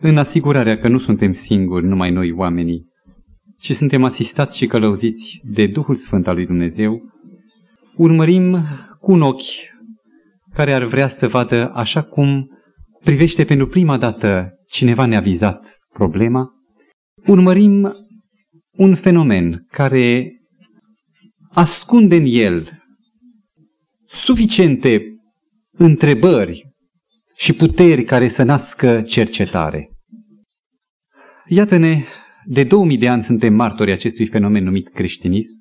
în asigurarea că nu suntem singuri, numai noi oamenii, ci suntem asistați și călăuziți de Duhul Sfânt al lui Dumnezeu, urmărim cu un ochi care ar vrea să vadă așa cum privește pentru prima dată cineva ne-a vizat problema, urmărim un fenomen care ascunde în el suficiente întrebări și puteri care să nască cercetare. Iată-ne, de 2000 de ani suntem martori acestui fenomen numit creștinism,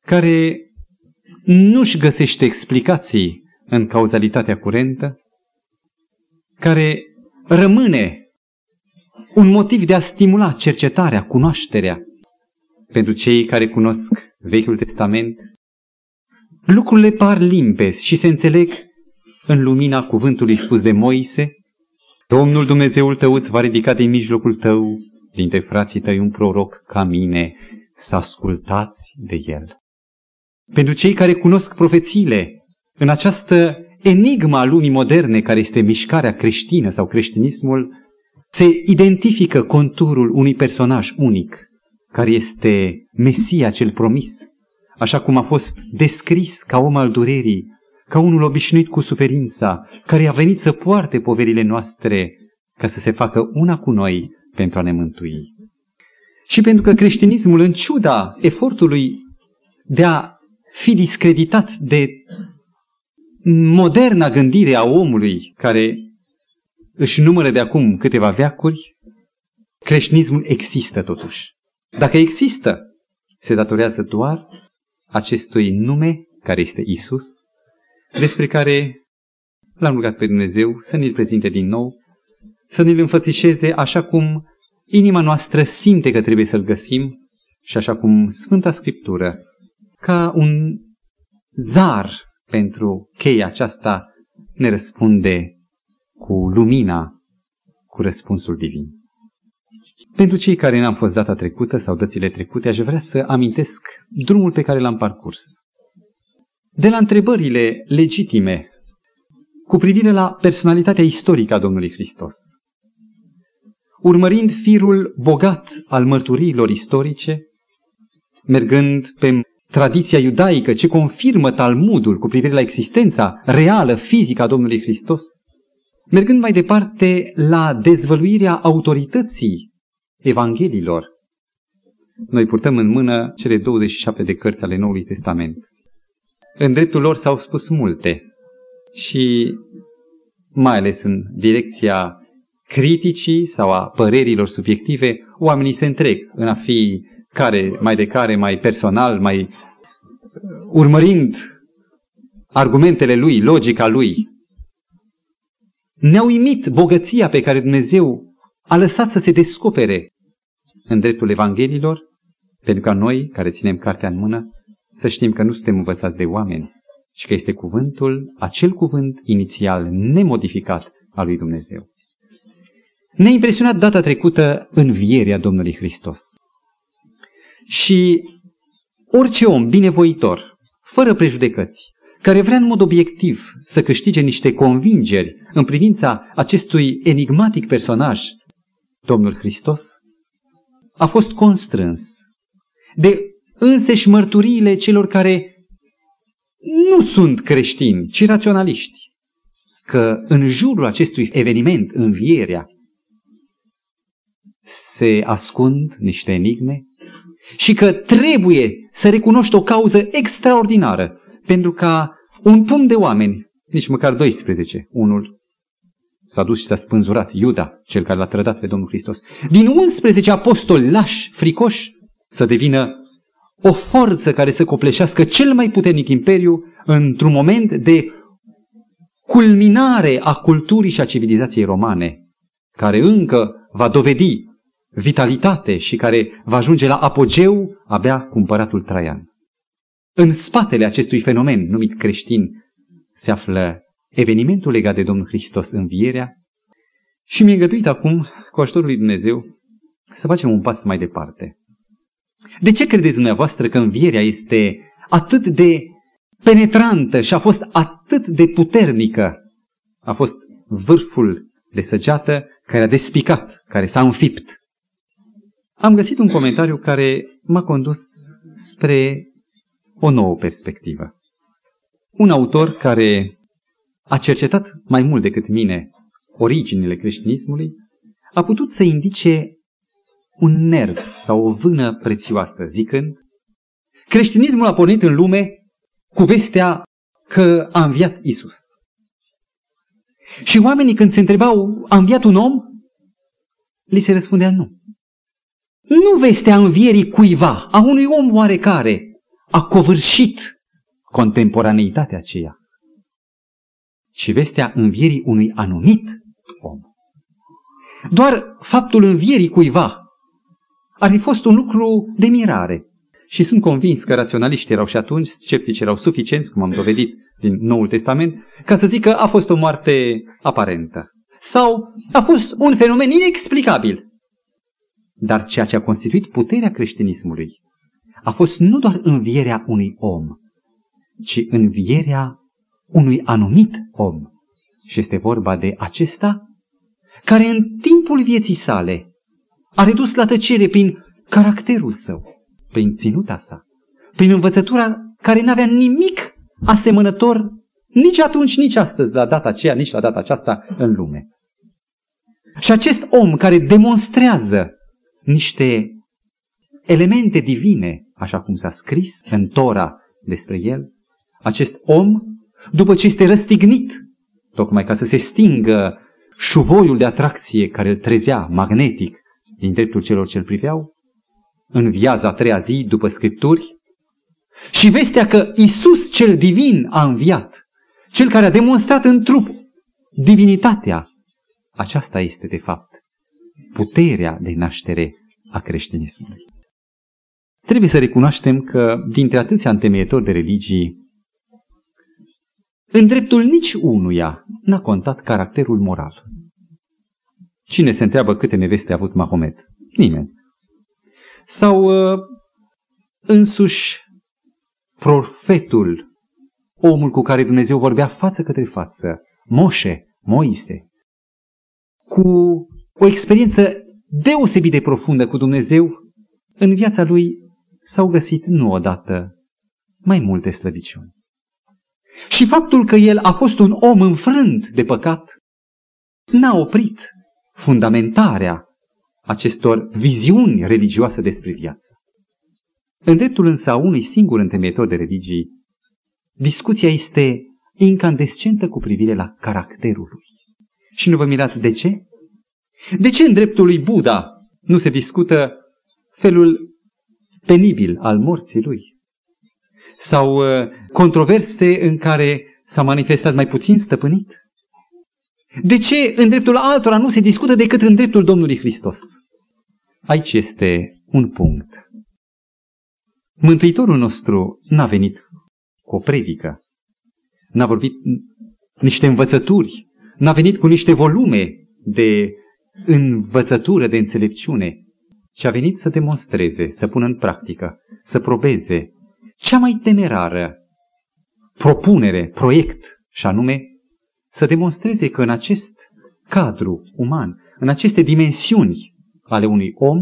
care nu-și găsește explicații în cauzalitatea curentă, care rămâne un motiv de a stimula cercetarea, cunoașterea. Pentru cei care cunosc Vechiul Testament, lucrurile par limpezi și se înțeleg în lumina cuvântului spus de Moise, Domnul Dumnezeul tău îți va ridica din mijlocul tău, dintre frații tăi un proroc ca mine, să ascultați de el. Pentru cei care cunosc profețiile, în această enigma a lumii moderne care este mișcarea creștină sau creștinismul, se identifică conturul unui personaj unic, care este Mesia cel promis, așa cum a fost descris ca om al durerii, ca unul obișnuit cu suferința, care a venit să poarte poverile noastre ca să se facă una cu noi pentru a ne mântui. Și pentru că creștinismul, în ciuda efortului de a fi discreditat de moderna gândire a omului care își numără de acum câteva veacuri, creștinismul există totuși. Dacă există, se datorează doar acestui nume care este Isus, despre care l-am rugat pe Dumnezeu să ne-l prezinte din nou, să ne-l înfățișeze așa cum inima noastră simte că trebuie să-l găsim și așa cum Sfânta Scriptură, ca un zar pentru cheia aceasta, ne răspunde cu lumina, cu răspunsul divin. Pentru cei care n-am fost data trecută sau dățile trecute, aș vrea să amintesc drumul pe care l-am parcurs. De la întrebările legitime cu privire la personalitatea istorică a Domnului Hristos, urmărind firul bogat al mărturiilor istorice, mergând pe tradiția iudaică ce confirmă Talmudul cu privire la existența reală, fizică a Domnului Hristos, mergând mai departe la dezvăluirea autorității Evanghelilor, noi purtăm în mână cele 27 de cărți ale Noului Testament. În dreptul lor s-au spus multe și mai ales în direcția criticii sau a părerilor subiective, oamenii se întreg în a fi care, mai de care, mai personal, mai urmărind argumentele lui, logica lui. Ne-au imit bogăția pe care Dumnezeu a lăsat să se descopere în dreptul Evanghelilor, pentru ca noi, care ținem cartea în mână, să știm că nu suntem învățați de oameni, ci că este cuvântul, acel cuvânt inițial, nemodificat al lui Dumnezeu. Ne-a impresionat data trecută învierea Domnului Hristos. Și orice om binevoitor, fără prejudecăți, care vrea în mod obiectiv să câștige niște convingeri în privința acestui enigmatic personaj, Domnul Hristos, a fost constrâns de înseși mărturiile celor care nu sunt creștini, ci raționaliști, că în jurul acestui eveniment, învierea, se ascund niște enigme și că trebuie să recunoști o cauză extraordinară pentru ca un punct de oameni, nici măcar 12, unul s-a dus și s-a spânzurat, Iuda, cel care l-a trădat pe Domnul Hristos, din 11 apostoli lași, fricoși, să devină o forță care să copleșească cel mai puternic imperiu într-un moment de culminare a culturii și a civilizației romane, care încă va dovedi vitalitate și care va ajunge la apogeu abia cu împăratul Traian. În spatele acestui fenomen numit creștin se află evenimentul legat de Domnul Hristos, învierea, și mi-e îngăduit acum, cu ajutorul lui Dumnezeu, să facem un pas mai departe. De ce credeți dumneavoastră că învierea este atât de penetrantă și a fost atât de puternică? A fost vârful de săgeată care a despicat, care s-a înfipt. Am găsit un comentariu care m-a condus spre o nouă perspectivă. Un autor care a cercetat mai mult decât mine originile creștinismului, a putut să indice un nerv sau o vână prețioasă, zicând, creștinismul a pornit în lume cu vestea că a înviat Isus. Și oamenii când se întrebau, a înviat un om? Li se răspundea nu. Nu vestea învierii cuiva, a unui om oarecare, a covârșit contemporaneitatea aceea, ci vestea învierii unui anumit om. Doar faptul învierii cuiva ar fi fost un lucru de mirare. Și sunt convins că raționaliștii erau și atunci, sceptici erau suficienți, cum am dovedit din Noul Testament, ca să zică a fost o moarte aparentă. Sau a fost un fenomen inexplicabil. Dar ceea ce a constituit puterea creștinismului a fost nu doar învierea unui om, ci învierea unui anumit om. Și este vorba de acesta care în timpul vieții sale a redus la tăcere prin caracterul său, prin ținuta sa, prin învățătura care nu avea nimic asemănător nici atunci, nici astăzi, la data aceea, nici la data aceasta în lume. Și acest om care demonstrează niște elemente divine, așa cum s-a scris în Tora despre el, acest om, după ce este răstignit, tocmai ca să se stingă șuvoiul de atracție care îl trezea magnetic din dreptul celor ce îl priveau, în viața a treia zi după Scripturi, și vestea că Isus cel divin a înviat, cel care a demonstrat în trup divinitatea, aceasta este de fapt puterea de naștere a creștinismului. Trebuie să recunoaștem că dintre atâția întemeiători de religii, în dreptul nici unuia n-a contat caracterul moral. Cine se întreabă câte neveste a avut Mahomet? Nimeni. Sau uh, însuși profetul, omul cu care Dumnezeu vorbea față către față, Moșe, Moise, cu o experiență deosebit de profundă cu Dumnezeu, în viața lui s-au găsit nu odată mai multe slăbiciuni. Și faptul că el a fost un om înfrânt de păcat n-a oprit fundamentarea acestor viziuni religioase despre viață. În dreptul însă a unui singur întemeitor de religii, discuția este incandescentă cu privire la caracterul lui. Și nu vă mirați de ce? De ce în dreptul lui Buddha nu se discută felul penibil al morții lui? Sau uh, controverse în care s-a manifestat mai puțin stăpânit? De ce în dreptul altora nu se discută decât în dreptul Domnului Hristos? Aici este un punct. Mântuitorul nostru n-a venit cu o predică, n-a vorbit niște învățături, n-a venit cu niște volume de învățătură, de înțelepciune, ci a venit să demonstreze, să pună în practică, să probeze cea mai temerară propunere, proiect, și anume să demonstreze că în acest cadru uman, în aceste dimensiuni ale unui om,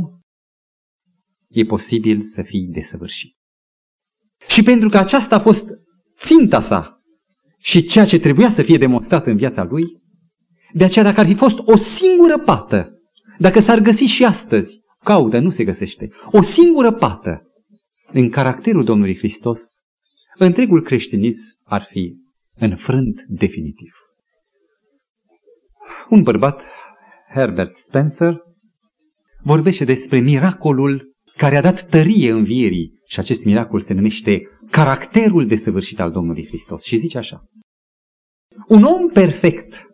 e posibil să fii desăvârșit. Și pentru că aceasta a fost ținta sa și ceea ce trebuia să fie demonstrat în viața lui, de aceea dacă ar fi fost o singură pată, dacă s-ar găsi și astăzi, caută, nu se găsește, o singură pată în caracterul Domnului Hristos, întregul creștinism ar fi înfrânt definitiv. Un bărbat, Herbert Spencer, vorbește despre miracolul care a dat tărie învierii și acest miracol se numește caracterul desăvârșit al Domnului Hristos. Și zice așa, un om perfect,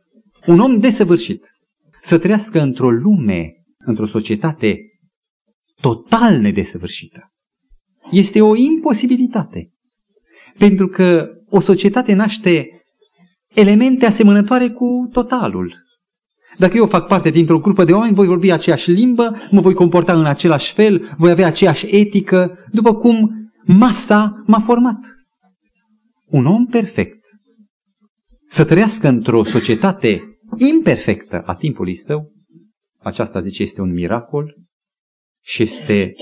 un om desăvârșit, să trăiască într-o lume, într-o societate total nedesăvârșită, este o imposibilitate. Pentru că o societate naște elemente asemănătoare cu totalul. Dacă eu fac parte dintr-o grupă de oameni, voi vorbi aceeași limbă, mă voi comporta în același fel, voi avea aceeași etică, după cum masa m-a format. Un om perfect să trăiască într-o societate imperfectă a timpului său, aceasta zice este un miracol și este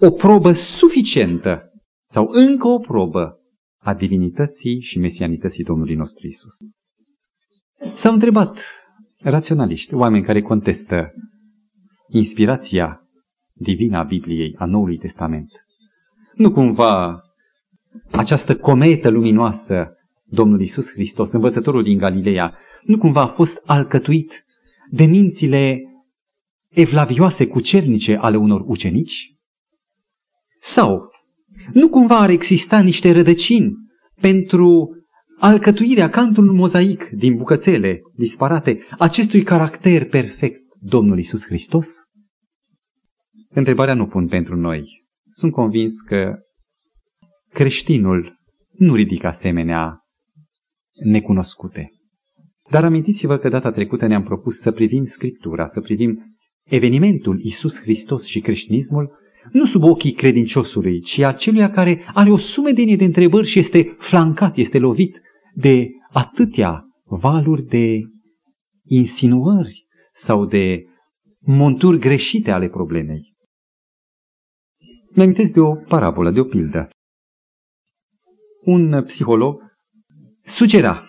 o probă suficientă sau încă o probă a divinității și mesianității Domnului nostru Isus. S-au întrebat raționaliști, oameni care contestă inspirația divină a Bibliei, a Noului Testament. Nu cumva această cometă luminoasă, Domnul Isus Hristos, învățătorul din Galileea, nu cumva a fost alcătuit de mințile evlavioase cucernice ale unor ucenici? Sau nu cumva ar exista niște rădăcini pentru alcătuirea ca într-un mozaic din bucățele disparate acestui caracter perfect, Domnul Isus Hristos? Întrebarea nu pun pentru noi. Sunt convins că creștinul nu ridică asemenea necunoscute. Dar amintiți-vă că data trecută ne-am propus să privim Scriptura, să privim evenimentul Isus Hristos și creștinismul nu sub ochii credinciosului, ci a celuia care are o sumedenie de întrebări și este flancat, este lovit de atâtea valuri de insinuări sau de monturi greșite ale problemei. Mi-am de o parabolă, de o pildă. Un psiholog sugera,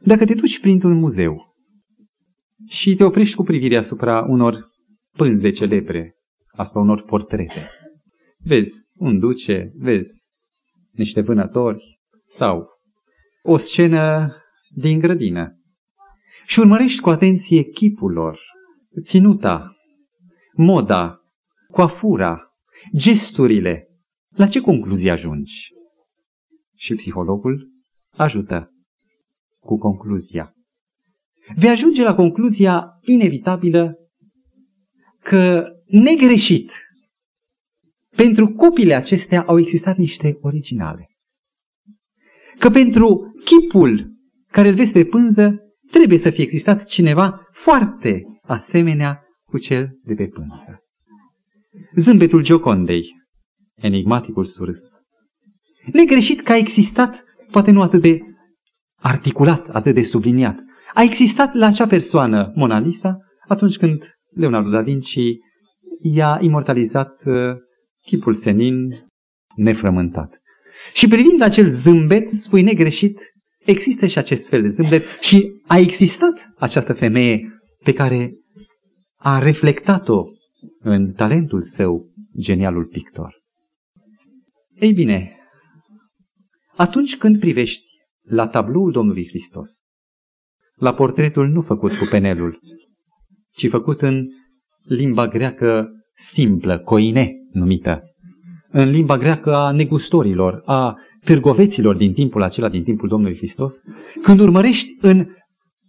dacă te duci printr-un muzeu și te oprești cu privirea asupra unor pânze celebre, asupra unor portrete, vezi un duce, vezi niște vânători sau o scenă din grădină și urmărești cu atenție chipul lor, ținuta, moda, coafura, gesturile, la ce concluzie ajungi? Și psihologul ajută cu concluzia. Vei ajunge la concluzia inevitabilă că negreșit pentru copile acestea au existat niște originale. Că pentru chipul care îl vezi pe pânză trebuie să fie existat cineva foarte asemenea cu cel de pe pânză. Zâmbetul Giocondei, enigmaticul surâs. Negreșit că a existat, poate nu atât de articulat, atât de subliniat, a existat la acea persoană, Mona Lisa, atunci când Leonardo da Vinci i-a imortalizat uh, chipul senin nefrământat. Și privind acel zâmbet, spui negreșit, există și acest fel de zâmbet și a existat această femeie pe care a reflectat-o în talentul său, genialul pictor. Ei bine, atunci când privești la tabloul Domnului Hristos, la portretul nu făcut cu penelul, ci făcut în limba greacă simplă, coine numită, în limba greacă a negustorilor, a târgoveților din timpul acela, din timpul Domnului Hristos, când urmărești în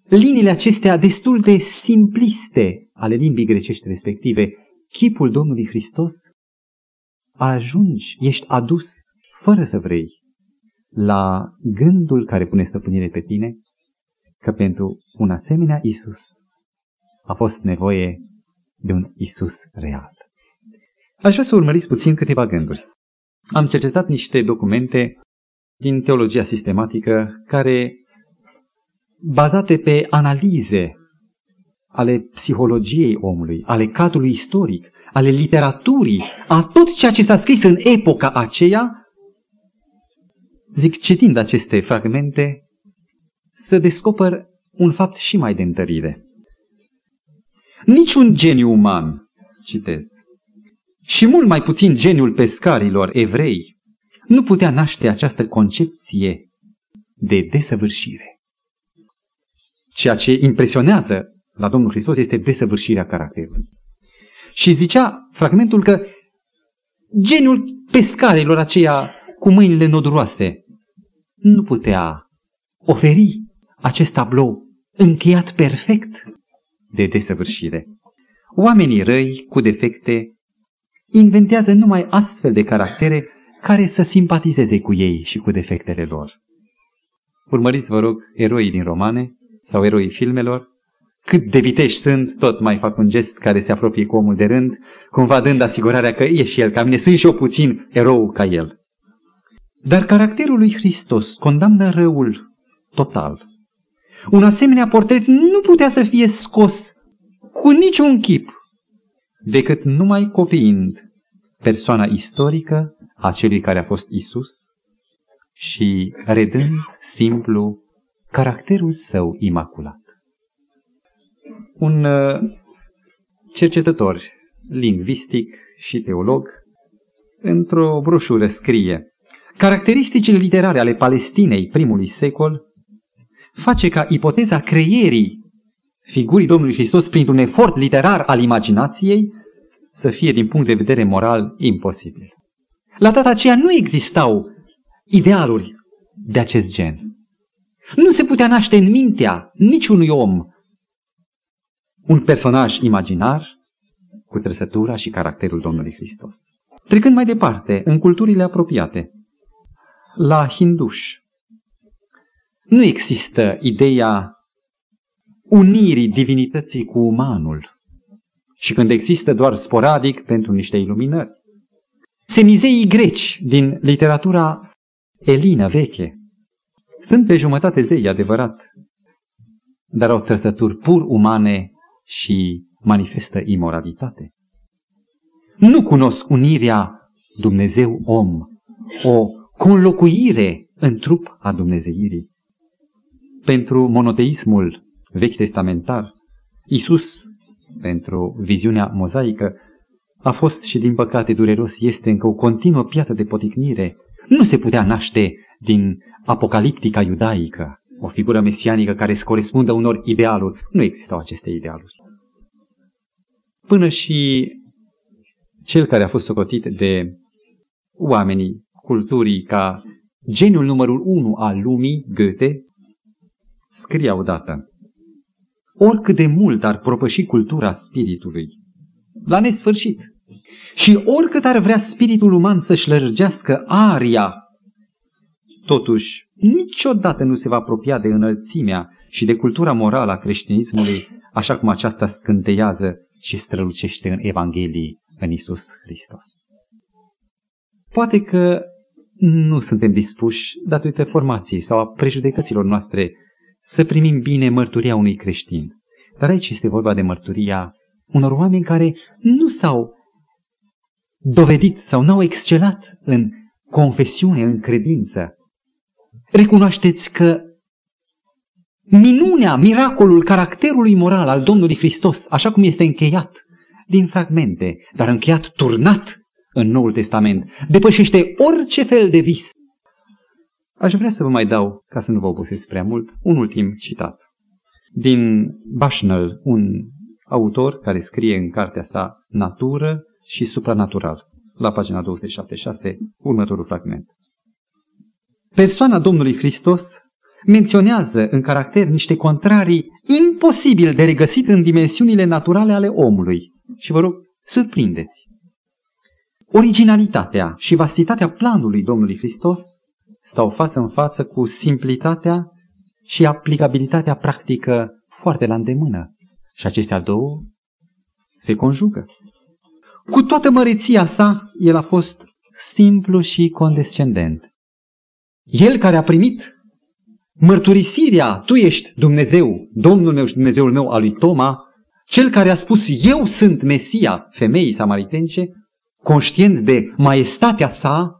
liniile acestea destul de simpliste ale limbii grecești respective, chipul Domnului Hristos, ajungi, ești adus, fără să vrei, la gândul care pune stăpânire pe tine, că pentru un asemenea Isus a fost nevoie de un Isus real. Aș vrea să urmăriți puțin câteva gânduri. Am cercetat niște documente din teologia sistematică care, bazate pe analize ale psihologiei omului, ale cadrului istoric, ale literaturii, a tot ceea ce s-a scris în epoca aceea, zic, citind aceste fragmente, să descoper un fapt și mai de întărire. Niciun geniu uman, citez, și mult mai puțin geniul pescarilor evrei, nu putea naște această concepție de desăvârșire. Ceea ce impresionează la Domnul Hristos este desăvârșirea caracterului. Și zicea fragmentul că geniul pescarilor aceia cu mâinile noduroase nu putea oferi acest tablou încheiat perfect de desăvârșire. Oamenii răi cu defecte inventează numai astfel de caractere care să simpatizeze cu ei și cu defectele lor. Urmăriți, vă rog, eroii din romane sau eroii filmelor cât de viteși sunt, tot mai fac un gest care se apropie cu omul de rând, cumva dând asigurarea că e și el ca mine, sunt și eu puțin erou ca el. Dar caracterul lui Hristos condamnă răul total. Un asemenea portret nu putea să fie scos cu niciun chip, decât numai copiind persoana istorică a celui care a fost Isus și redând simplu caracterul său imaculat. Un uh, cercetător lingvistic și teolog într-o broșură scrie Caracteristicile literare ale Palestinei primului secol face ca ipoteza creierii figurii Domnului Hristos printr-un efort literar al imaginației să fie din punct de vedere moral imposibil. La data aceea nu existau idealuri de acest gen. Nu se putea naște în mintea niciunui om un personaj imaginar cu trăsătura și caracterul Domnului Hristos. Trecând mai departe, în culturile apropiate, la hinduși, nu există ideea unirii divinității cu umanul și când există doar sporadic pentru niște iluminări. Semizeii greci din literatura elină veche sunt pe jumătate zei, adevărat, dar au trăsături pur umane și manifestă imoralitate. Nu cunosc unirea Dumnezeu-om, o conlocuire în trup a Dumnezeirii. Pentru monoteismul vechi testamentar, Isus, pentru viziunea mozaică, a fost și din păcate dureros, este încă o continuă piatră de poticnire. Nu se putea naște din apocaliptica iudaică, o figură mesianică care îți corespundă unor idealuri. Nu existau aceste idealuri. Până și cel care a fost socotit de oamenii culturii ca geniul numărul unu al lumii, Goethe, scria odată oricât de mult ar propăși cultura spiritului, la nesfârșit, și oricât ar vrea spiritul uman să-și lărgească aria, totuși niciodată nu se va apropia de înălțimea și de cultura morală a creștinismului, așa cum aceasta scânteiază și strălucește în Evanghelii în Isus Hristos. Poate că nu suntem dispuși, datorită formației sau a prejudecăților noastre, să primim bine mărturia unui creștin. Dar aici este vorba de mărturia unor oameni care nu s-au dovedit sau n-au excelat în confesiune, în credință. Recunoașteți că minunea, miracolul caracterului moral al Domnului Hristos, așa cum este încheiat din fragmente, dar încheiat turnat în Noul Testament, depășește orice fel de vis. Aș vrea să vă mai dau, ca să nu vă obosesc prea mult, un ultim citat. Din Bushnell, un autor care scrie în cartea sa Natură și Supranatural, la pagina 276, următorul fragment. Persoana Domnului Hristos menționează în caracter niște contrarii imposibil de regăsit în dimensiunile naturale ale omului. Și vă rog, surprindeți. Originalitatea și vastitatea planului Domnului Hristos stau față în față cu simplitatea și aplicabilitatea practică foarte la îndemână. Și acestea două se conjugă. Cu toată măreția sa, el a fost simplu și condescendent. El care a primit mărturisirea, tu ești Dumnezeu, Domnul meu și Dumnezeul meu al lui Toma, cel care a spus, eu sunt Mesia femeii samaritence, conștient de maestatea sa,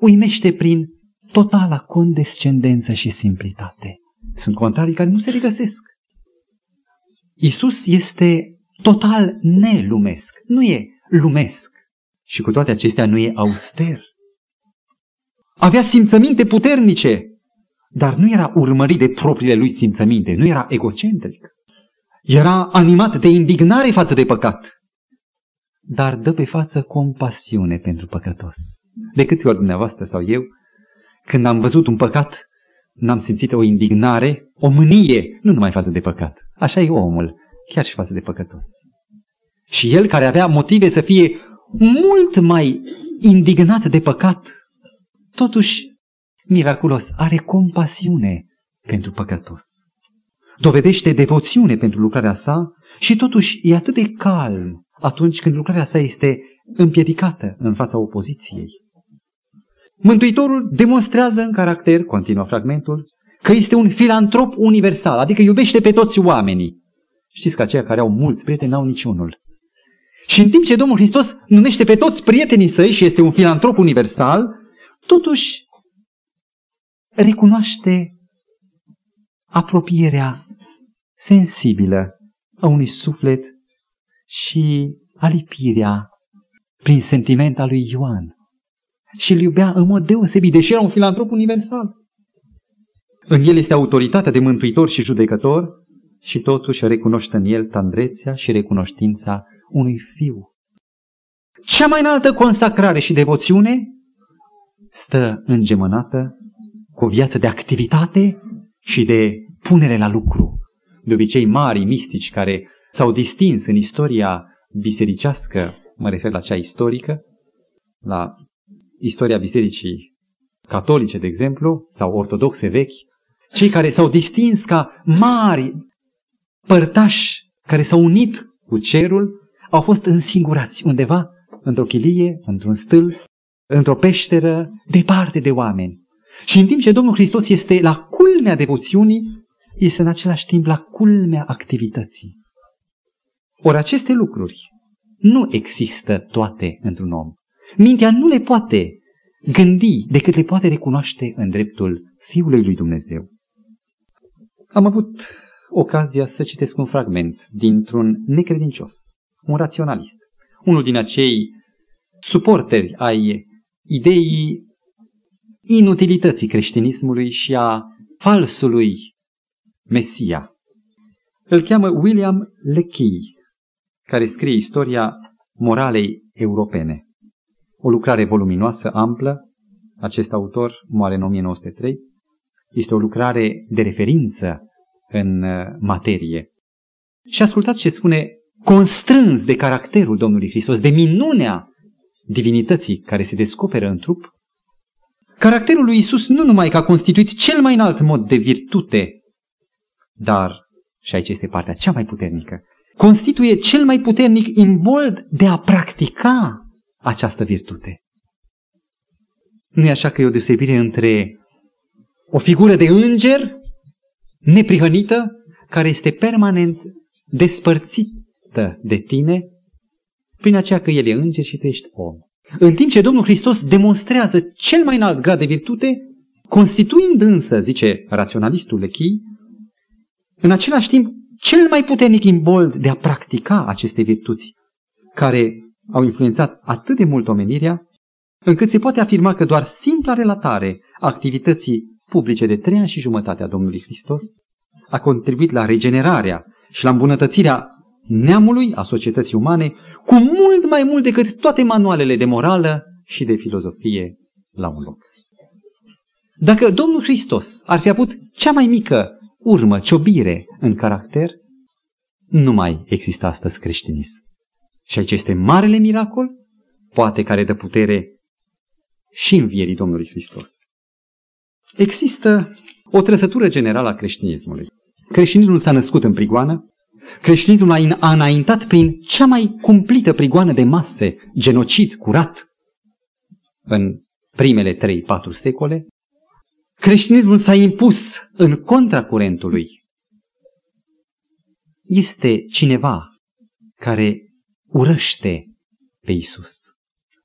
uimește prin totala condescendență și simplitate. Sunt contrarii care nu se regăsesc. Isus este total nelumesc, nu e lumesc și cu toate acestea nu e auster. Avea simțăminte puternice, dar nu era urmărit de propriile lui simțăminte, nu era egocentric. Era animat de indignare față de păcat, dar dă pe față compasiune pentru păcătos. De câte ori dumneavoastră sau eu, când am văzut un păcat, n-am simțit o indignare, o mânie, nu numai față de păcat. Așa e omul, chiar și față de păcătos. Și el care avea motive să fie mult mai indignat de păcat, totuși, miraculos, are compasiune pentru păcătos dovedește devoțiune pentru lucrarea sa și totuși e atât de calm atunci când lucrarea sa este împiedicată în fața opoziției. Mântuitorul demonstrează în caracter, continuă fragmentul, că este un filantrop universal, adică iubește pe toți oamenii. Știți că aceia care au mulți prieteni n-au niciunul. Și în timp ce Domnul Hristos numește pe toți prietenii săi și este un filantrop universal, totuși recunoaște apropierea sensibilă a unui suflet și alipirea prin sentimenta lui Ioan. Și îl iubea în mod deosebit, deși era un filantrop universal. În el este autoritatea de mântuitor și judecător și totuși recunoaște în el tandrețea și recunoștința unui fiu. Cea mai înaltă consacrare și devoțiune stă îngemănată cu o viață de activitate și de punere la lucru. De obicei, mari mistici care s-au distins în istoria bisericească, mă refer la cea istorică, la istoria bisericii catolice, de exemplu, sau ortodoxe vechi, cei care s-au distins ca mari părtași care s-au unit cu cerul, au fost însingurați undeva, într-o chilie, într-un stâlp, într-o peșteră, departe de oameni. Și în timp ce Domnul Hristos este la culmea devoțiunii, este în același timp la culmea activității. Ori aceste lucruri nu există toate într-un om. Mintea nu le poate gândi decât le poate recunoaște în dreptul Fiului lui Dumnezeu. Am avut ocazia să citesc un fragment dintr-un necredincios, un raționalist, unul din acei suporteri ai ideii inutilității creștinismului și a falsului Mesia. Îl cheamă William Lecky, care scrie istoria moralei europene. O lucrare voluminoasă, amplă. Acest autor moare în 1903. Este o lucrare de referință în uh, materie. Și ascultați ce spune, constrâns de caracterul Domnului Hristos, de minunea divinității care se descoperă în trup, caracterul lui Isus nu numai că a constituit cel mai înalt mod de virtute, dar, și aici este partea cea mai puternică, constituie cel mai puternic imbold de a practica această virtute. Nu e așa că e o deosebire între o figură de înger neprihănită, care este permanent despărțită de tine, prin aceea că el e înger și tu ești om. În timp ce Domnul Hristos demonstrează cel mai înalt grad de virtute, constituind însă, zice raționalistul Lechii, în același timp cel mai puternic imbold de a practica aceste virtuți, care au influențat atât de mult omenirea, încât se poate afirma că doar simpla relatare a activității publice de trei ani și jumătate a Domnului Hristos a contribuit la regenerarea și la îmbunătățirea neamului, a societății umane, cu mult mai mult decât toate manualele de morală și de filozofie la un loc. Dacă Domnul Hristos ar fi avut cea mai mică urmă, ciobire în caracter, nu mai există astăzi creștinism. Și aici este marele miracol, poate care dă putere și învierii Domnului Hristos. Există o trăsătură generală a creștinismului. Creștinismul s-a născut în prigoană, creștinismul a înaintat prin cea mai cumplită prigoană de mase, genocid curat, în primele 3-4 secole. Creștinismul s-a impus în contra curentului. Este cineva care urăște pe Isus.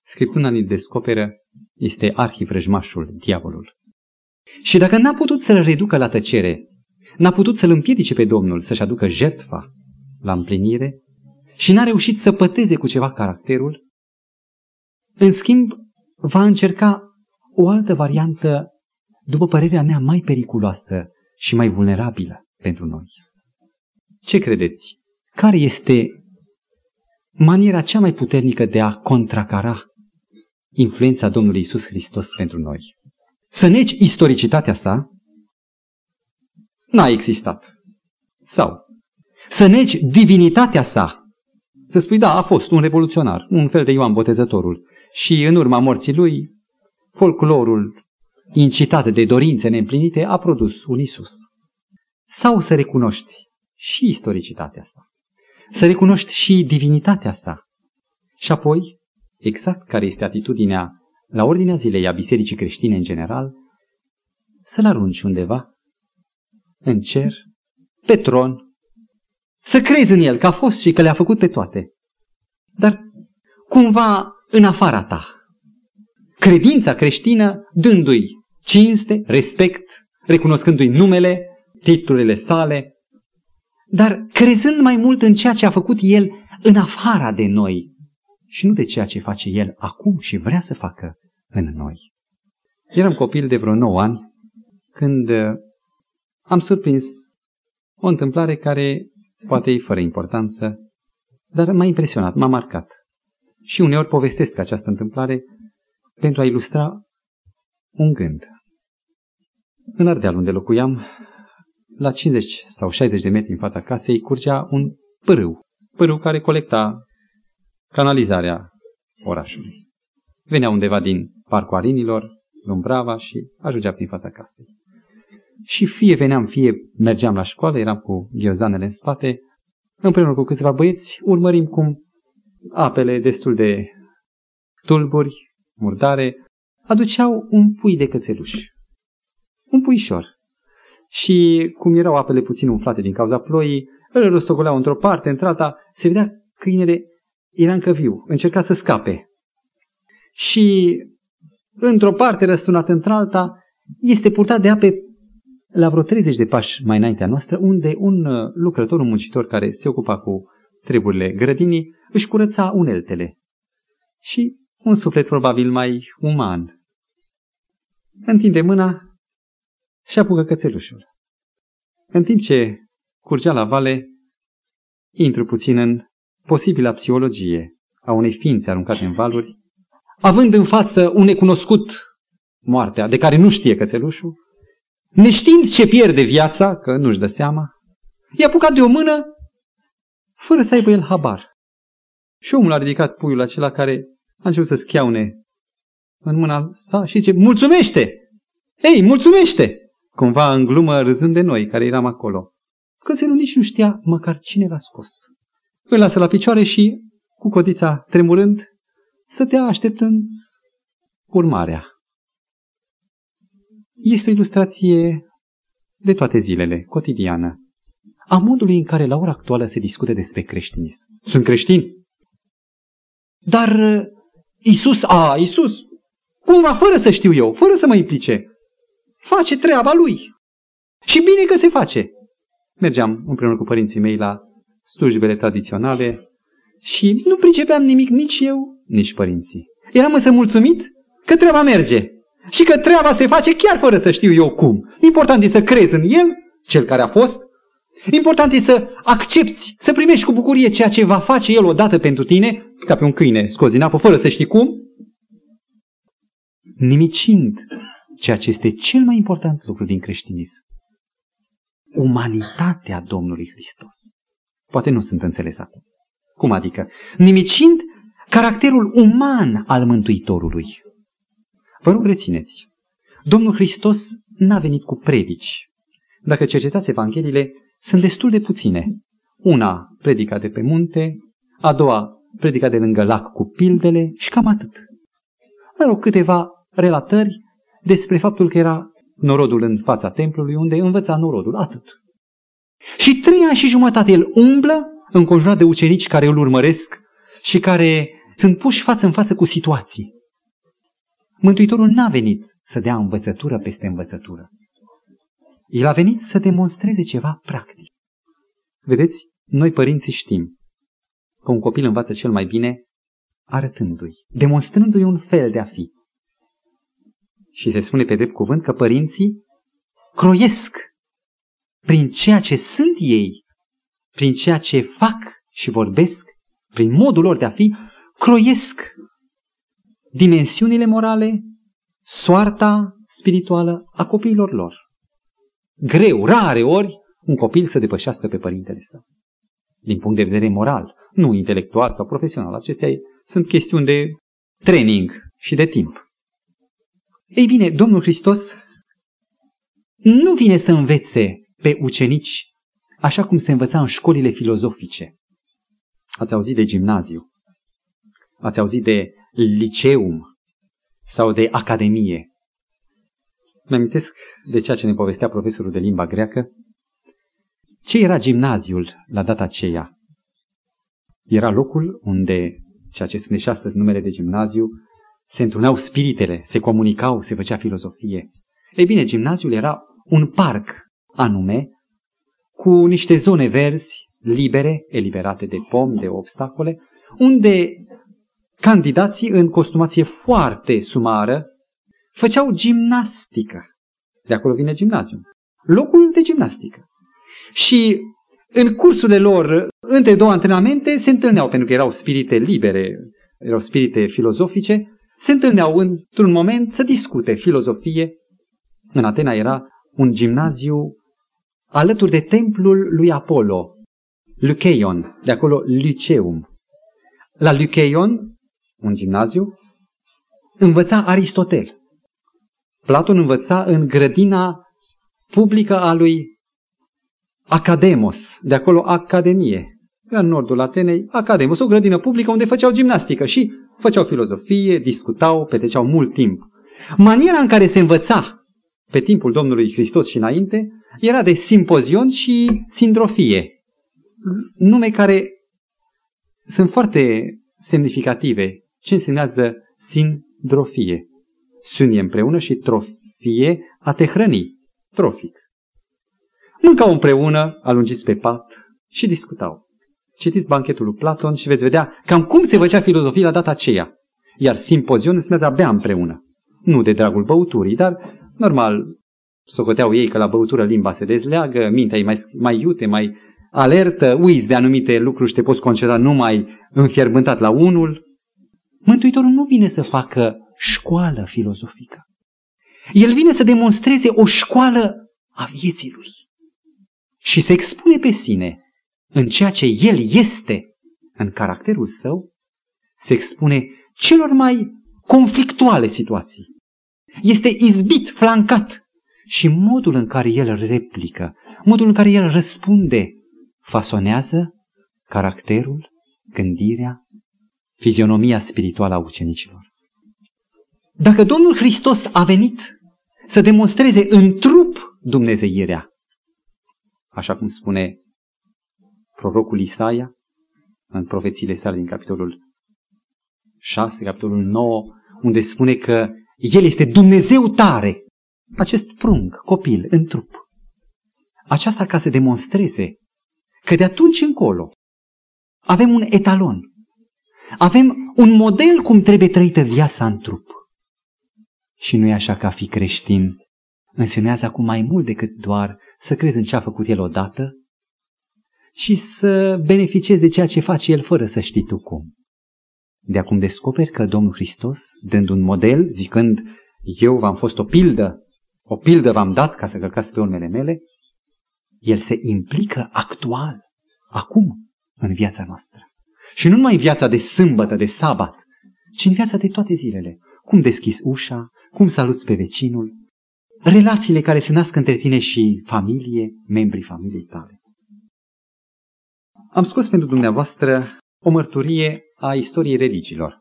Scriptura ne descoperă, este arhivrăjmașul, diavolul. Și dacă n-a putut să-l reducă la tăcere, n-a putut să-l împiedice pe Domnul să-și aducă jertfa la împlinire și n-a reușit să păteze cu ceva caracterul, în schimb va încerca o altă variantă, după părerea mea, mai periculoasă și mai vulnerabilă pentru noi. Ce credeți? Care este maniera cea mai puternică de a contracara influența Domnului Isus Hristos pentru noi? Să negi istoricitatea sa, n-a existat. Sau să negi divinitatea sa. Să spui, da, a fost un revoluționar, un fel de Ioan Botezătorul. Și în urma morții lui, folclorul incitat de dorințe neîmplinite a produs un Isus. Sau să recunoști și istoricitatea sa. Să recunoști și divinitatea sa. Și apoi, exact care este atitudinea la ordinea zilei a bisericii creștine în general, să-l arunci undeva în cer, pe tron, să crezi în El că a fost și că le-a făcut pe toate. Dar cumva în afara ta. Credința creștină dându-i cinste, respect, recunoscându-i numele, titlurile sale, dar crezând mai mult în ceea ce a făcut El în afara de noi și nu de ceea ce face El acum și vrea să facă în noi. Eram copil de vreo 9 ani când uh, am surprins o întâmplare care poate e fără importanță, dar m-a impresionat, m-a marcat. Și uneori povestesc această întâmplare pentru a ilustra un gând. În Ardeal, unde locuiam, la 50 sau 60 de metri în fața casei, curgea un pârâu. Pârâu care colecta canalizarea orașului. Venea undeva din Parcul Arinilor, Dumbrava și ajungea prin fața casei. Și fie veneam, fie mergeam la școală, eram cu ghiozanele în spate, împreună cu câțiva băieți, urmărim cum apele destul de tulburi, murdare, aduceau un pui de cățeluși. Un puișor. Și cum erau apele puțin umflate din cauza ploii, îl rostogoleau într-o parte, într-alta, se vedea câinele era încă viu, încerca să scape. Și într-o parte, răsturnat într-alta, este purtat de ape la vreo 30 de pași mai înaintea noastră, unde un uh, lucrător, un muncitor care se ocupa cu treburile grădinii, își curăța uneltele. Și un suflet probabil mai uman. Întinde mâna și apucă cățelușul. În timp ce curgea la vale, intru puțin în posibila psihologie a unei ființe aruncate în valuri, având în față un necunoscut moartea, de care nu știe cățelușul, neștiind ce pierde viața, că nu-și dă seama, i-a apucat de o mână fără să aibă el habar. Și omul a ridicat puiul acela care a început să schiaune în mâna sa și zice, mulțumește! Ei, mulțumește! Cumva în glumă râzând de noi care eram acolo. Că nu nici nu știa măcar cine l-a scos. Îl lasă la picioare și, cu codița tremurând, stătea așteptând urmarea. Este o ilustrație de toate zilele, cotidiană, a modului în care la ora actuală se discută despre creștinism. Sunt creștini? Dar uh, Isus, a, Isus, cumva fără să știu eu, fără să mă implice, face treaba lui. Și bine că se face. Mergeam împreună cu părinții mei la slujbele tradiționale și nu pricepeam nimic nici eu, nici părinții. Eram însă mulțumit că treaba merge și că treaba se face chiar fără să știu eu cum. Important e să crezi în el, cel care a fost. Important e să accepti, să primești cu bucurie ceea ce va face el odată pentru tine, ca pe un câine scos din apă, fără să știi cum, nimicind ceea ce este cel mai important lucru din creștinism. Umanitatea Domnului Hristos. Poate nu sunt înțeles acum. Cum adică? Nimicind caracterul uman al Mântuitorului. Vă rog, rețineți. Domnul Hristos n-a venit cu predici. Dacă cercetați Evangheliile, sunt destul de puține. Una, predica de pe munte, a doua, predica de lângă lac cu pildele și cam atât. Mă rog, câteva relatări despre faptul că era norodul în fața templului unde învăța norodul, atât. Și trei ani și jumătate el umblă înconjurat de ucenici care îl urmăresc și care sunt puși față în față cu situații. Mântuitorul n-a venit să dea învățătură peste învățătură. El a venit să demonstreze ceva practic. Vedeți, noi părinții știm că un copil învață cel mai bine arătându-i, demonstrându-i un fel de a fi. Și se spune pe drept cuvânt că părinții croiesc prin ceea ce sunt ei, prin ceea ce fac și vorbesc, prin modul lor de a fi, croiesc dimensiunile morale, soarta spirituală a copiilor lor. Greu, rare ori, un copil să depășească pe părintele său. Din punct de vedere moral, nu intelectual sau profesional. Acestea sunt chestiuni de training și de timp. Ei bine, Domnul Hristos nu vine să învețe pe ucenici așa cum se învăța în școlile filozofice. Ați auzit de gimnaziu, ați auzit de liceum sau de academie. Mă amintesc de ceea ce ne povestea profesorul de limba greacă Ce era gimnaziul la data aceea? Era locul unde, ceea ce spune și astăzi numele de gimnaziu, se întruneau spiritele, se comunicau, se făcea filozofie. Ei bine, gimnaziul era un parc anume, cu niște zone verzi, libere, eliberate de pom, de obstacole, unde candidații în costumație foarte sumară făceau gimnastică. De acolo vine gimnaziul. Locul de gimnastică. Și în cursurile lor, între două antrenamente, se întâlneau, pentru că erau spirite libere, erau spirite filozofice, se întâlneau într-un moment să discute filozofie. În Atena era un gimnaziu alături de templul lui Apollo, Lyceion, de acolo Lyceum. La Lyceion, un gimnaziu, învăța Aristotel. Platon învăța în grădina publică a lui Academos, de acolo Academie. În nordul Atenei, Academos, o grădină publică unde făceau gimnastică și făceau filozofie, discutau, petreceau mult timp. Maniera în care se învăța pe timpul Domnului Hristos și înainte era de simpozion și sindrofie. Nume care sunt foarte semnificative. Ce însemnează sindrofie? Sunie împreună și trofie a te hrăni. Trofic. Mâncau împreună, alungiți pe pat și discutau. Citiți banchetul lui Platon și veți vedea cam cum se făcea filozofia la data aceea. Iar simpozion înseamnă a bea împreună. Nu de dragul băuturii, dar normal, socoteau ei că la băutură limba se dezleagă, mintea e mai, mai iute, mai alertă, uiți de anumite lucruri și te poți concentra numai înfierbântat la unul. Mântuitorul nu vine să facă școală filozofică. El vine să demonstreze o școală a vieții lui și se expune pe sine în ceea ce el este în caracterul său, se expune celor mai conflictuale situații. Este izbit, flancat și modul în care el replică, modul în care el răspunde, fasonează caracterul, gândirea, fizionomia spirituală a ucenicilor. Dacă Domnul Hristos a venit să demonstreze în trup Dumnezeirea, așa cum spune prorocul Isaia în profețiile sale din capitolul 6, capitolul 9, unde spune că El este Dumnezeu tare, acest prunc, copil, în trup. Aceasta ca să demonstreze că de atunci încolo avem un etalon, avem un model cum trebuie trăită viața în trup. Și nu e așa ca fi creștin însemnează acum mai mult decât doar să crezi în ce a făcut el odată și să beneficiezi de ceea ce face el fără să știi tu cum. De acum descoperi că Domnul Hristos, dând un model, zicând, eu v-am fost o pildă, o pildă v-am dat ca să călcați pe urmele mele, el se implică actual, acum, în viața noastră. Și nu numai în viața de sâmbătă, de sabat, ci în viața de toate zilele. Cum deschizi ușa, cum saluți pe vecinul, relațiile care se nasc între tine și familie, membrii familiei tale. Am scos pentru dumneavoastră o mărturie a istoriei religilor.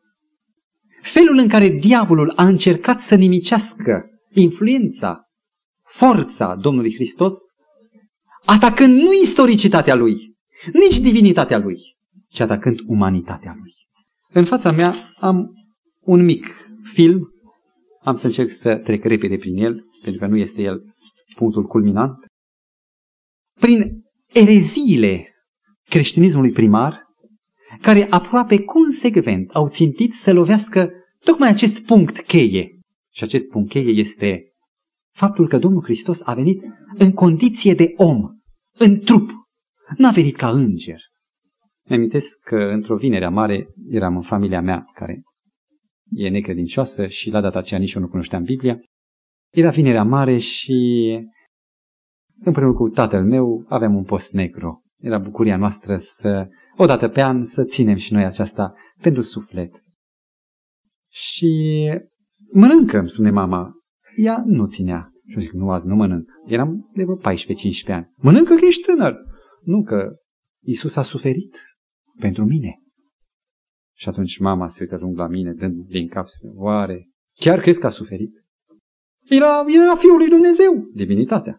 Felul în care diavolul a încercat să nimicească influența, forța Domnului Hristos, atacând nu istoricitatea lui, nici divinitatea lui, ci atacând umanitatea lui. În fața mea am un mic film, am să încerc să trec repede prin el, pentru că nu este el punctul culminant. Prin ereziile creștinismului primar, care aproape consecvent au țintit să lovească tocmai acest punct cheie. Și acest punct cheie este faptul că Domnul Hristos a venit în condiție de om, în trup. N-a venit ca înger. Mi amintesc că într-o vinere mare eram în familia mea, care e necredincioasă și la data aceea nici eu nu cunoșteam Biblia. Era vinerea mare și împreună cu tatăl meu aveam un post negru. Era bucuria noastră să, odată pe an, să ținem și noi aceasta pentru suflet. Și mănâncă, îmi spune mama. Ea nu ținea. Și eu zic, nu, azi nu mănânc. Eram de vreo 14-15 ani. Mănâncă că ești tânăr. Nu, că Isus a suferit pentru mine. Și atunci mama se uită lung la mine, dând din cap, oare, chiar crezi că a suferit? Era, era Fiul lui Dumnezeu, divinitatea.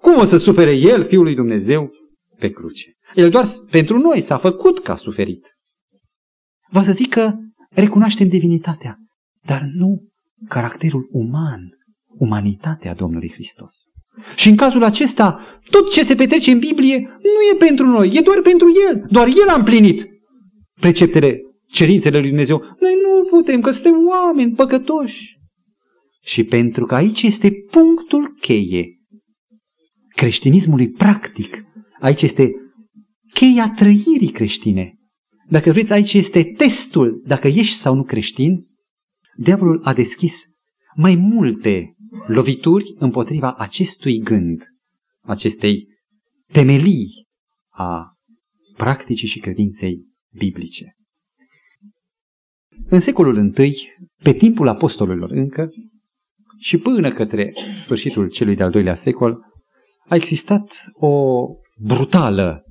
Cum o să sufere El, Fiul lui Dumnezeu, pe cruce. El doar pentru noi s-a făcut ca suferit. Va să zic că recunoaștem divinitatea, dar nu caracterul uman, umanitatea Domnului Hristos. Și în cazul acesta, tot ce se petrece în Biblie nu e pentru noi, e doar pentru El. Doar El a împlinit preceptele, cerințele lui Dumnezeu. Noi nu putem, că suntem oameni păcătoși. Și pentru că aici este punctul cheie creștinismului practic, aici este cheia trăirii creștine. Dacă vreți, aici este testul dacă ești sau nu creștin. Diavolul a deschis mai multe lovituri împotriva acestui gând, acestei temelii a practicii și credinței biblice. În secolul I, pe timpul apostolilor încă, și până către sfârșitul celui de-al doilea secol, a existat o brutală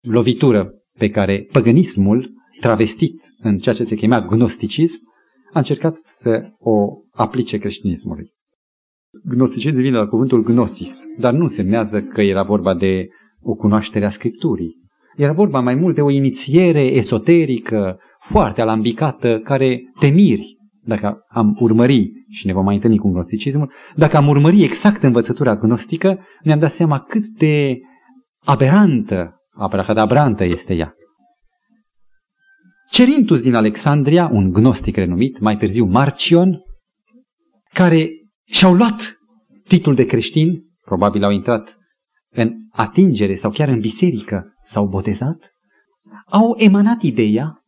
lovitură pe care păgânismul, travestit în ceea ce se chema gnosticism, a încercat să o aplice creștinismului. Gnosticism vine la cuvântul gnosis, dar nu semnează că era vorba de o cunoaștere a Scripturii. Era vorba mai mult de o inițiere esoterică, foarte alambicată, care te miri dacă am urmări, și ne vom mai întâlni cu gnosticismul, dacă am urmări exact învățătura gnostică, ne-am dat seama cât de aberantă, abracadabrantă este ea. Cerintus din Alexandria, un gnostic renumit, mai târziu Marcion, care și-au luat titlul de creștin, probabil au intrat în atingere sau chiar în biserică, s-au botezat, au emanat ideea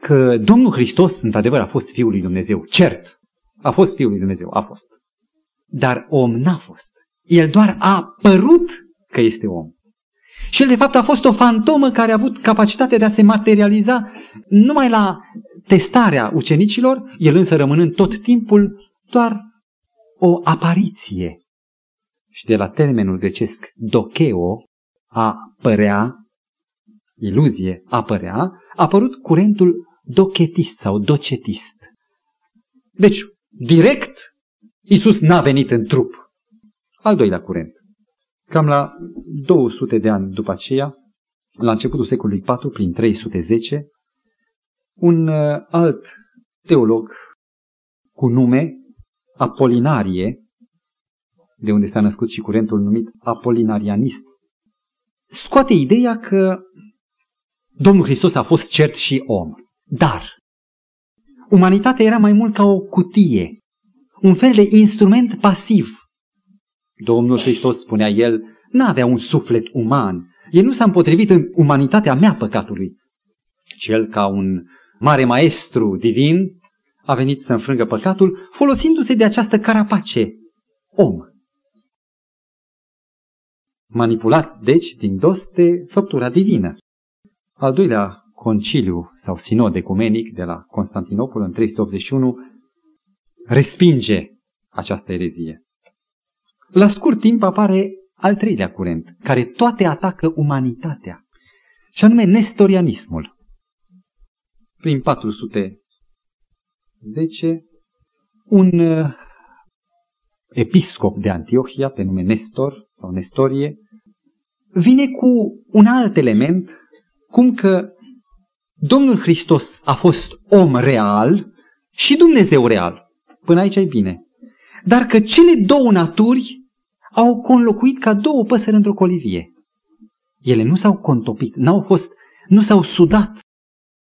că Domnul Hristos, într-adevăr, a fost Fiul lui Dumnezeu. Cert, a fost Fiul lui Dumnezeu, a fost. Dar om n-a fost. El doar a părut că este om. Și el, de fapt, a fost o fantomă care a avut capacitatea de a se materializa numai la testarea ucenicilor, el însă rămânând tot timpul doar o apariție. Și de la termenul grecesc dokeo, a părea, iluzie, a părea, a apărut curentul dochetist sau docetist. Deci, direct, Isus n-a venit în trup. Al doilea curent. Cam la 200 de ani după aceea, la începutul secolului IV, prin 310, un uh, alt teolog cu nume Apolinarie, de unde s-a născut și curentul numit apolinarianist, scoate ideea că Domnul Hristos a fost cert și om. Dar umanitatea era mai mult ca o cutie, un fel de instrument pasiv. Domnul Hristos, spunea el, n-avea un suflet uman. El nu s-a împotrivit în umanitatea mea păcatului. Și el, ca un mare maestru divin, a venit să înfrângă păcatul folosindu-se de această carapace, om. Manipulat, deci, din dos de făptura divină. Al doilea conciliu sau sinod ecumenic de la Constantinopol în 381 respinge această erezie. La scurt timp apare al treilea curent, care toate atacă umanitatea, și anume nestorianismul. Prin 410, un uh, episcop de Antiohia, pe nume Nestor sau Nestorie, vine cu un alt element, cum că Domnul Hristos a fost om real și Dumnezeu real. Până aici e bine. Dar că cele două naturi au conlocuit ca două păsări într-o colivie. Ele nu s-au contopit, n-au fost, nu s-au sudat.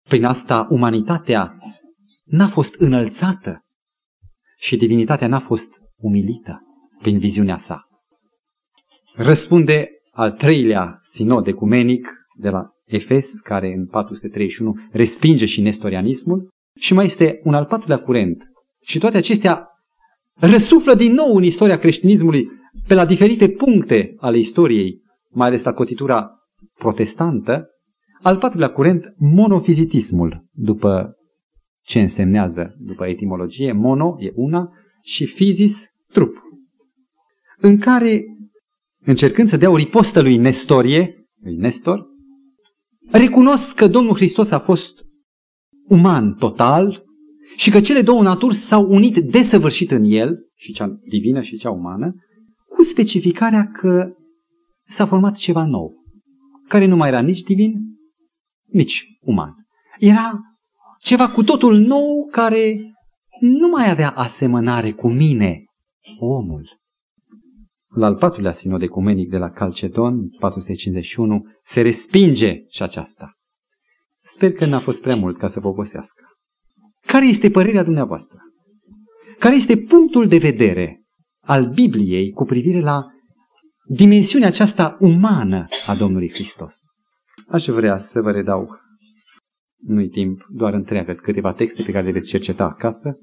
Prin asta umanitatea n-a fost înălțată și divinitatea n-a fost umilită prin viziunea sa. Răspunde al treilea sinod ecumenic de la Efes, care în 431 respinge și nestorianismul, și mai este un al patrulea curent. Și toate acestea răsuflă din nou în istoria creștinismului pe la diferite puncte ale istoriei, mai ales la cotitura protestantă, al patrulea curent, monofizitismul, după ce însemnează, după etimologie, mono e una și fizis trup, în care, încercând să dea o ripostă lui Nestorie, lui Nestor, recunosc că Domnul Hristos a fost uman total și că cele două naturi s-au unit desăvârșit în el, și cea divină și cea umană, cu specificarea că s-a format ceva nou. care nu mai era nici divin, nici uman. Era ceva cu totul nou care nu mai avea asemănare cu mine, omul. La al patrulea sinod ecumenic de la Calcedon, 451, se respinge și aceasta. Sper că n-a fost prea mult ca să vă obosească. Care este părerea dumneavoastră? Care este punctul de vedere al Bibliei cu privire la dimensiunea aceasta umană a Domnului Hristos? Aș vrea să vă redau, nu-i timp, doar întreagă câteva texte pe care le veți cerceta acasă.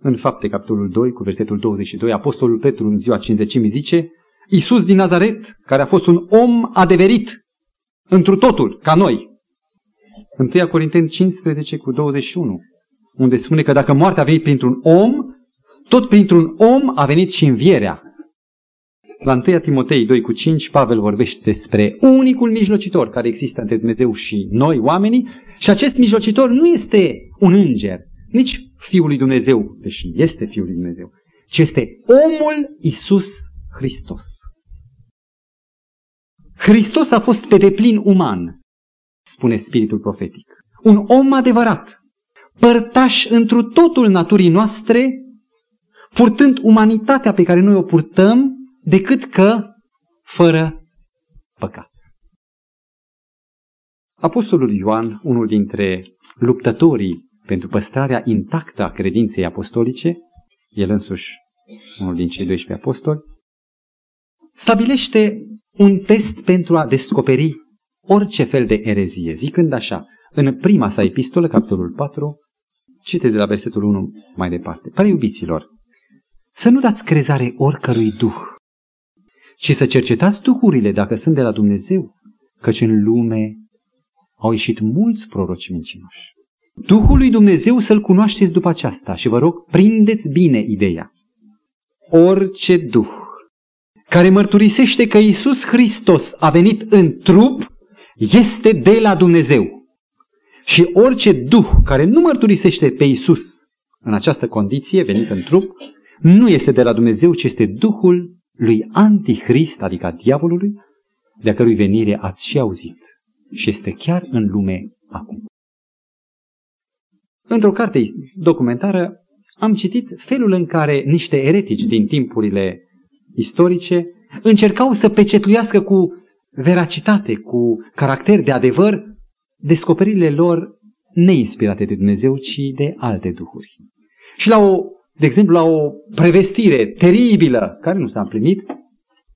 În fapte, capitolul 2, cu versetul 22, Apostolul Petru în ziua cinzecimii zice, Iisus din Nazaret, care a fost un om adeverit, întru totul, ca noi. 1 Corinteni 15 cu 21, unde spune că dacă moartea a venit printr-un om, tot printr-un om a venit și învierea. La 1 Timotei 2 cu 5, Pavel vorbește despre unicul mijlocitor care există între Dumnezeu și noi, oamenii, și acest mijlocitor nu este un înger, nici Fiul lui Dumnezeu, deși este Fiul lui Dumnezeu, ci este omul Isus Hristos. Hristos a fost pe deplin uman, spune spiritul profetic. Un om adevărat, părtaș întru totul naturii noastre, purtând umanitatea pe care noi o purtăm, decât că fără păcat. Apostolul Ioan, unul dintre luptătorii pentru păstrarea intactă a credinței apostolice, el însuși unul din cei 12 apostoli, stabilește un test pentru a descoperi orice fel de erezie, zicând așa, în prima sa epistolă, capitolul 4, cite de la versetul 1 mai departe. Prea iubiților, să nu dați crezare oricărui duh, ci să cercetați duhurile dacă sunt de la Dumnezeu, căci în lume au ieșit mulți proroci mincinoși. Duhul lui Dumnezeu să-L cunoașteți după aceasta și vă rog, prindeți bine ideea. Orice duh care mărturisește că Isus Hristos a venit în trup este de la Dumnezeu. Și orice duh care nu mărturisește pe Isus în această condiție, venit în trup, nu este de la Dumnezeu, ci este Duhul lui Antichrist, adică a diavolului, de-a cărui venire ați și auzit. Și este chiar în lume acum. Într-o carte documentară am citit felul în care niște eretici din timpurile istorice încercau să pecetluiască cu veracitate, cu caracter de adevăr, descoperirile lor neinspirate de Dumnezeu, ci de alte duhuri. Și la o, de exemplu, la o prevestire teribilă, care nu s-a împlinit,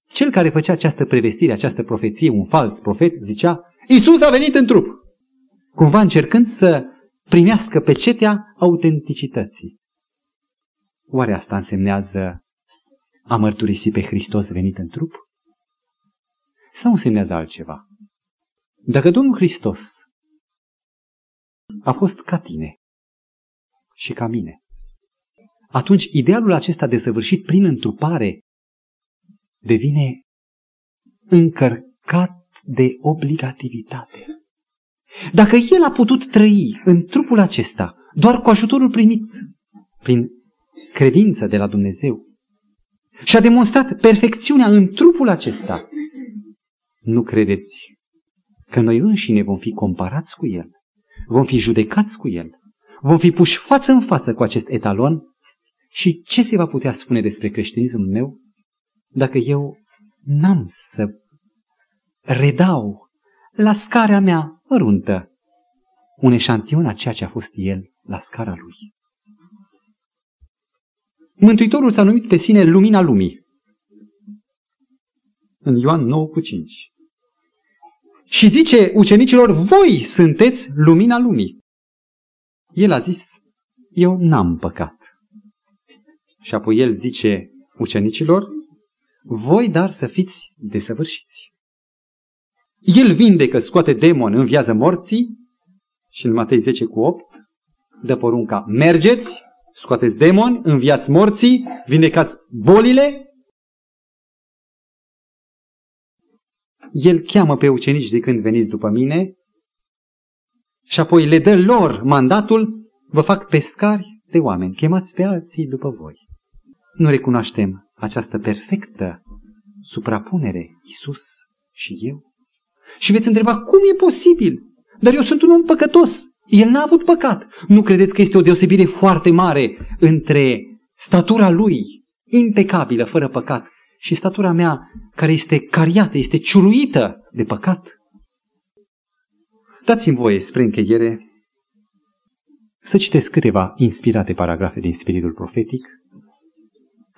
cel care făcea această prevestire, această profeție, un fals profet, zicea, Isus a venit în trup. Cumva încercând să primească pecetea autenticității. Oare asta însemnează a mărturisi pe Hristos venit în trup? Sau însemnează altceva? Dacă Domnul Hristos a fost ca tine și ca mine, atunci idealul acesta desăvârșit prin întrupare devine încărcat de obligativitate. Dacă el a putut trăi în trupul acesta doar cu ajutorul primit prin credință de la Dumnezeu și a demonstrat perfecțiunea în trupul acesta, nu credeți că noi înșine vom fi comparați cu el, vom fi judecați cu el, vom fi puși față în față cu acest etalon și ce se va putea spune despre creștinismul meu dacă eu n-am să redau la scara mea măruntă un eșantion a ceea ce a fost el la scara lui. Mântuitorul s-a numit pe sine lumina lumii. În Ioan 9 cu 5. Și zice ucenicilor, voi sunteți lumina lumii. El a zis, eu n-am păcat. Și apoi el zice ucenicilor, voi dar să fiți desăvârșiți. El vindecă, scoate demon, înviază morții și în Matei 10 cu 8 dă porunca, mergeți, scoateți demon, înviați morții, vindecați bolile. El cheamă pe ucenici de când veniți după mine și apoi le dă lor mandatul, vă fac pescari de oameni, chemați pe alții după voi. Nu recunoaștem această perfectă suprapunere, Isus și eu? Și veți întreba, cum e posibil? Dar eu sunt un om păcătos. El n-a avut păcat. Nu credeți că este o deosebire foarte mare între statura lui, impecabilă, fără păcat, și statura mea, care este cariată, este ciuruită de păcat? Dați-mi voie, spre încheiere, să citesc câteva inspirate paragrafe din spiritul profetic,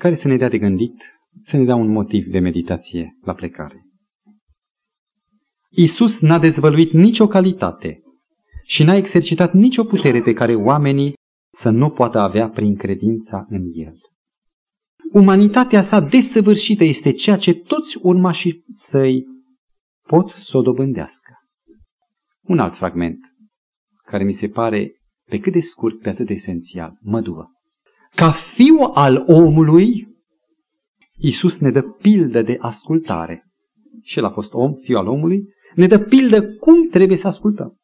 care să ne dea de gândit, să ne dea un motiv de meditație la plecare. Isus n-a dezvăluit nicio calitate și n-a exercitat nicio putere pe care oamenii să nu poată avea prin credința în El. Umanitatea sa desăvârșită este ceea ce toți urmașii săi pot să o dobândească. Un alt fragment, care mi se pare pe cât de scurt, pe atât de esențial, măduvă. Ca fiu al omului, Iisus ne dă pildă de ascultare. Și el a fost om, fiu al omului, ne dă pildă cum trebuie să ascultăm.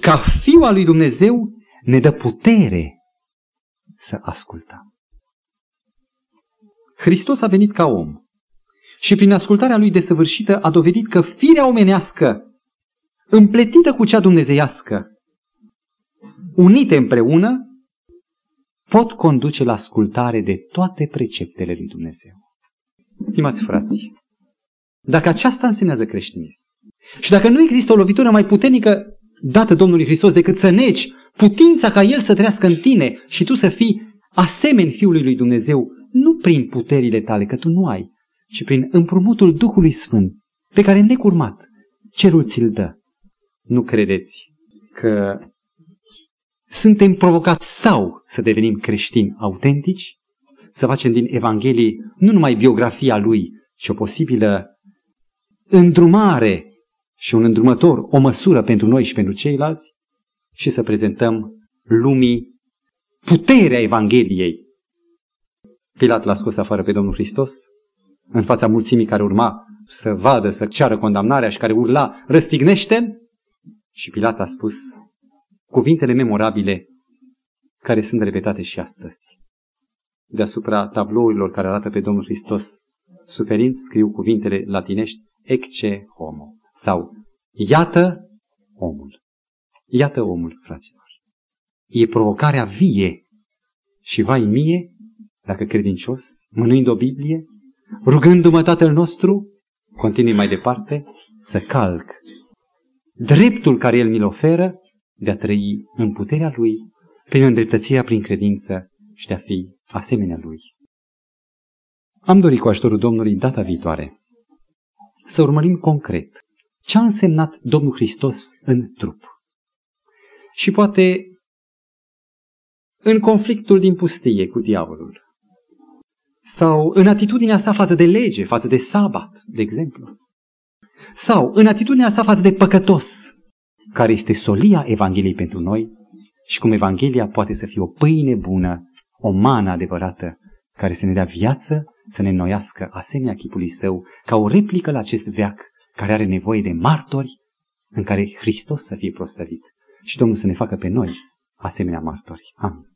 Ca fiu al lui Dumnezeu, ne dă putere să ascultăm. Hristos a venit ca om și prin ascultarea lui desăvârșită a dovedit că firea omenească, împletită cu cea dumnezeiască, unite împreună, pot conduce la ascultare de toate preceptele lui Dumnezeu. Stimați frați, dacă aceasta însemnează creștinism și dacă nu există o lovitură mai puternică dată Domnului Hristos decât să negi putința ca El să trăiască în tine și tu să fii asemeni Fiului lui Dumnezeu, nu prin puterile tale, că tu nu ai, ci prin împrumutul Duhului Sfânt, pe care necurmat cerul ți-l dă. Nu credeți că suntem provocați sau să devenim creștini autentici, să facem din Evanghelie nu numai biografia lui, ci o posibilă îndrumare și un îndrumător, o măsură pentru noi și pentru ceilalți și să prezentăm lumii puterea Evangheliei. Pilat l-a scos afară pe Domnul Hristos în fața mulțimii care urma să vadă, să ceară condamnarea și care urla, răstignește Și Pilat a spus, cuvintele memorabile care sunt repetate și astăzi. Deasupra tablourilor care arată pe Domnul Hristos suferind, scriu cuvintele latinești ecce homo sau iată omul. Iată omul, fraților. E provocarea vie și vai mie, dacă credincios, mânuind o Biblie, rugându-mă Tatăl nostru, continui mai departe, să calc dreptul care El mi-l oferă de a trăi în puterea Lui, prin îndreptățirea prin credință și de a fi asemenea Lui. Am dorit cu ajutorul Domnului data viitoare să urmărim concret ce a însemnat Domnul Hristos în trup. Și poate în conflictul din pustie cu diavolul, sau în atitudinea sa față de lege, față de sabat, de exemplu, sau în atitudinea sa față de păcătos, care este solia Evangheliei pentru noi și cum Evanghelia poate să fie o pâine bună, o mană adevărată, care să ne dea viață, să ne înnoiască asemenea chipului său, ca o replică la acest veac care are nevoie de martori în care Hristos să fie prostăvit și Domnul să ne facă pe noi asemenea martori. Amin.